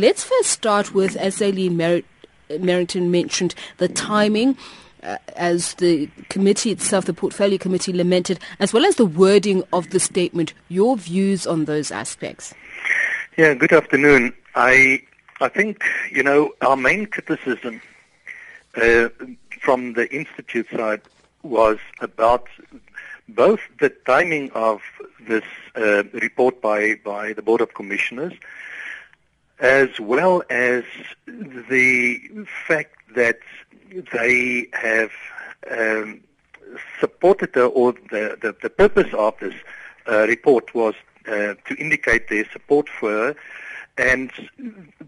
Let's first start with, as Aileen Mer- Merrington mentioned, the timing. Uh, as the committee itself, the portfolio committee lamented, as well as the wording of the statement, your views on those aspects. Yeah, good afternoon. I I think you know our main criticism uh, from the institute side was about both the timing of this uh, report by by the board of commissioners, as well as the fact that they have um, supported the, or the, the, the purpose of this uh, report was uh, to indicate their support for her, and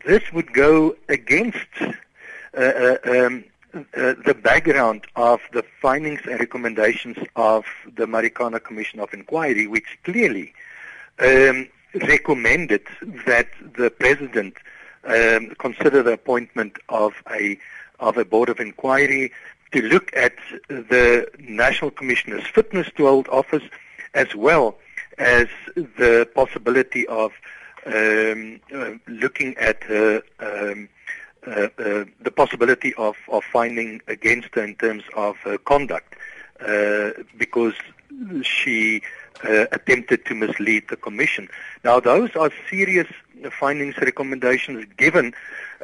this would go against uh, uh, um, uh, the background of the findings and recommendations of the Marikana Commission of Inquiry, which clearly um, recommended that the president um, consider the appointment of a of a board of inquiry to look at the National Commissioner's fitness to hold office, as well as the possibility of um, uh, looking at um, uh, uh, the possibility of, of finding against her in terms of her conduct, uh, because she uh, attempted to mislead the commission. Now, those are serious findings, recommendations given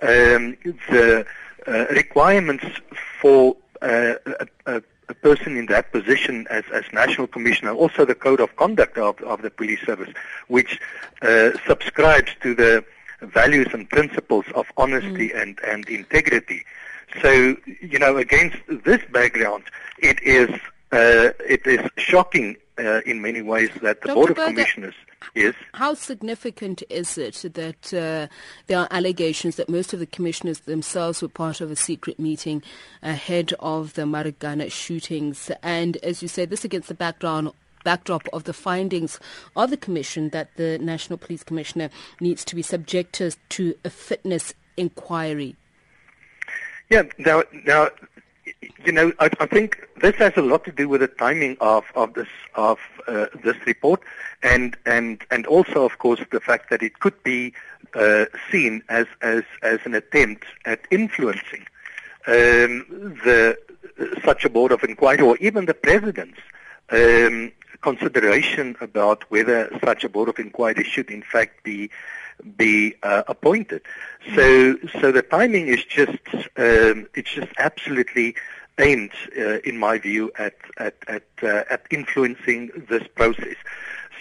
um, the uh, requirements for uh, a, a, person in that position as, as national commissioner, also the code of conduct of, of the police service, which uh, subscribes to the values and principles of honesty mm. and, and integrity. So, you know, against this background, it is uh, it is shocking uh, in many ways that the Dr. Board of Burger, Commissioners is. How significant is it that uh, there are allegations that most of the commissioners themselves were part of a secret meeting ahead of the Marikana shootings? And as you say, this against the background backdrop of the findings of the commission that the National Police Commissioner needs to be subjected to a fitness inquiry. Yeah, now, now you know, I, I, think this has a lot to do with the timing of, of this of uh, this report, and and and also, of course, the fact that it could be uh, seen as as as an attempt at influencing um, the such a board of inquiry, or even the president's um, consideration about whether such a board of inquiry should, in fact, be be uh, appointed. So, so the timing is just um, it's just absolutely aimed, uh, in my view, at at at, uh, at influencing this process.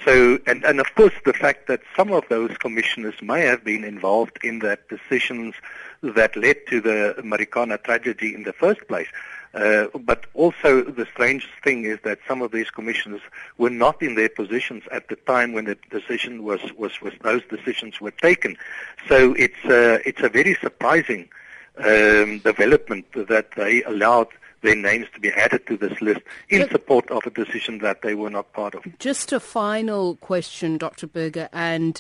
So, and, and of course, the fact that some of those commissioners may have been involved in the decisions that led to the Marikana tragedy in the first place. Uh, but also the strange thing is that some of these commissioners were not in their positions at the time when the decision was, was, was those decisions were taken. So it's, uh, it's a very surprising um, development that they allowed their names to be added to this list in support of a decision that they were not part of. Just a final question, Dr. Burger, and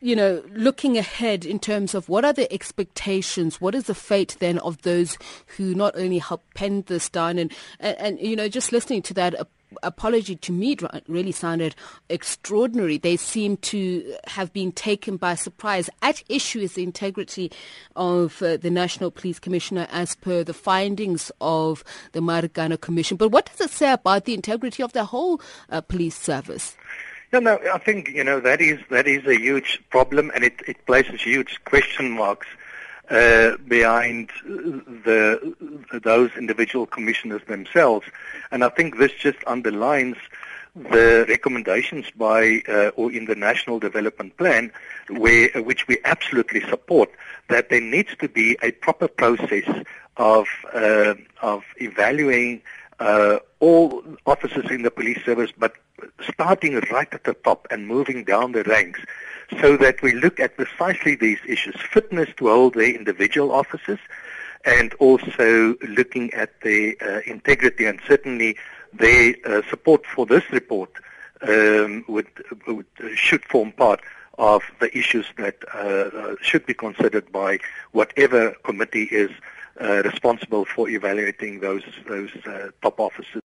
you know, looking ahead in terms of what are the expectations, what is the fate then of those who not only helped pen this down and, and, and you know, just listening to that apology to me really sounded extraordinary. They seem to have been taken by surprise. At issue is the integrity of uh, the National Police Commissioner as per the findings of the Marikana Commission. But what does it say about the integrity of the whole uh, police service? No, no, I think you know that is that is a huge problem, and it, it places huge question marks uh, behind the those individual commissioners themselves, and I think this just underlines the recommendations by uh, or in the National Development Plan, where which we absolutely support, that there needs to be a proper process of uh, of evaluating uh, all officers in the police service, but starting right at the top and moving down the ranks so that we look at precisely these issues, fitness to hold their individual officers and also looking at their uh, integrity and certainly their uh, support for this report um, would, would, should form part of the issues that uh, uh should be considered by whatever committee is responsible for evaluating those those uh, top officers.